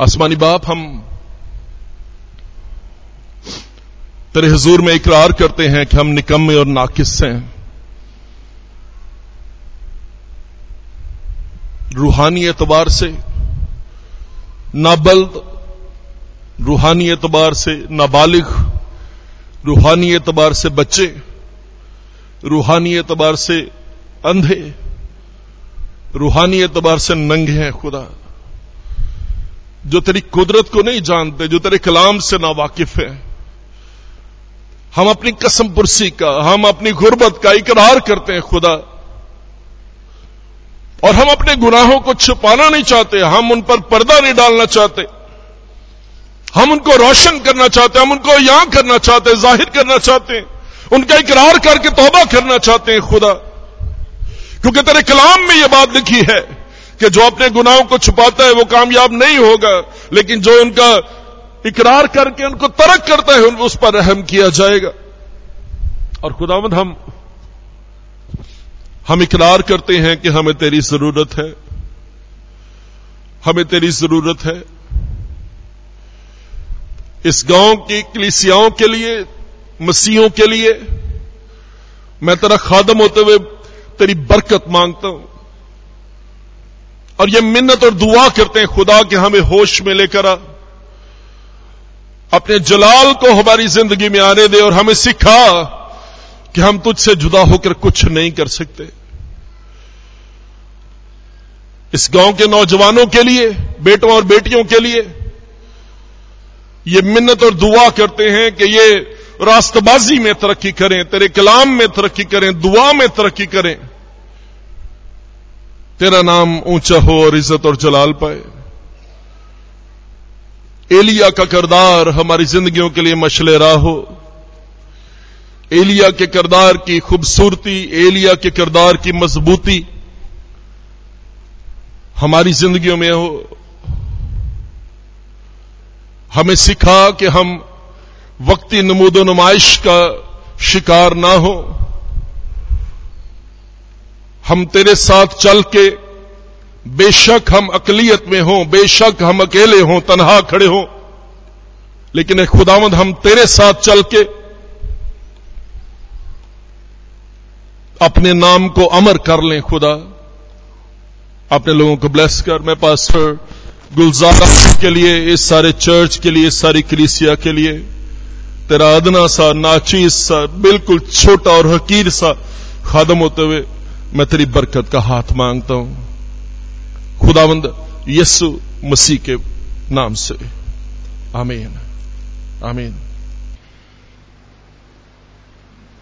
आसमानी बाप, हम तेरे हजूर में इकरार करते हैं कि हम निकम्मे और नाकिस हैं। रूहानी एतबार से, नाबल्द, रूहानी एतबार से नाबालिग, रूहानी एतबार से बच्चे, रूहानी एतबार से अंधे, रूहानी एतबार से नंगे हैं खुदा। जो तेरी कुदरत को नहीं जानते, जो तेरे कलाम से ना वाकिफ है। हम अपनी कसम पुरसी का, हम अपनी गुर्बत का इकरार करते हैं खुदा। और हम अपने गुनाहों को छुपाना नहीं चाहते, हम उन पर पर्दा नहीं डालना चाहते। हम उनको रोशन करना चाहते, हम उनको यहाँ करना चाहते, ज़ाहिर करना चाहते हैं। उनका इकरार करके तौबा करना चाहते हैं खुदा। क्योंकि तेरे कलाम में यह बात लिखी है। कि जो अपने गुनाहों को छुपाता है वो कामयाब नहीं होगा, लेकिन जो उनका इकरार करके उनको तरक करता है उस पर रहम किया जाएगा। और खुदावंद, हम हम इकरार करते हैं कि हमें तेरी ज़रूरत है। हमें तेरी ज़रूरत है। इस गाँव की, कलिसियाओं के लिए, मसीहों के लिए, मैं तेरा खादम होते हुए तेरी बरकत माँगता हूँ। और ये मिन्नत और दुआ करते हैं खुदा कि हमें होश में लेकर आ। अपने जलाल को हमारी ज़िंदगी में आने दे और हमें सिखा कि हम तुझसे जुदा होकर कुछ नहीं कर सकते। इस गाँव के नौजवानों के लिए, बेटों और बेटियों के लिए ये मिन्नत और दुआ करते हैं कि ये रास्तबाजी में तरक्की करें, तेरे कलाम में तरक्की करें, दुआ में तरक्की करें। तेरा नाम ऊँचा हो और इज़्ज़त और जलाल पाए। एलिया का किरदार हमारी जिंदगियों के लिए मशले राह हो। एलिया के किरदार की खूबसूरती, एलिया के किरदार की मजबूती हमारी जिंदगियों में हो। हमें सिखा कि हम वक्ती नमूद नुमाइश का शिकार ना हो। हम तेरे साथ चल के बेशक हम अकलियत में हों, बेशक हम अकेले हों, तनहा खड़े हों, लेकिन एक खुदावंद, हम तेरे साथ चल के अपने नाम को अमर कर लें, खुदा। अपने लोगों को ब्लेस कर। मैं पास्टर गुलजारा के लिए, इस सारे चर्च के लिए, इस सारी कलीसिया के लिए, तेरा अदना सा, नाचीज सा, बिल्कुल छोटा और हकीर सा खादम होते हुए मैं तेरी बरकत का हाथ माँगता हूँ। खुदावंद यस्सु मसीह के नाम से। आमीन। आमीन।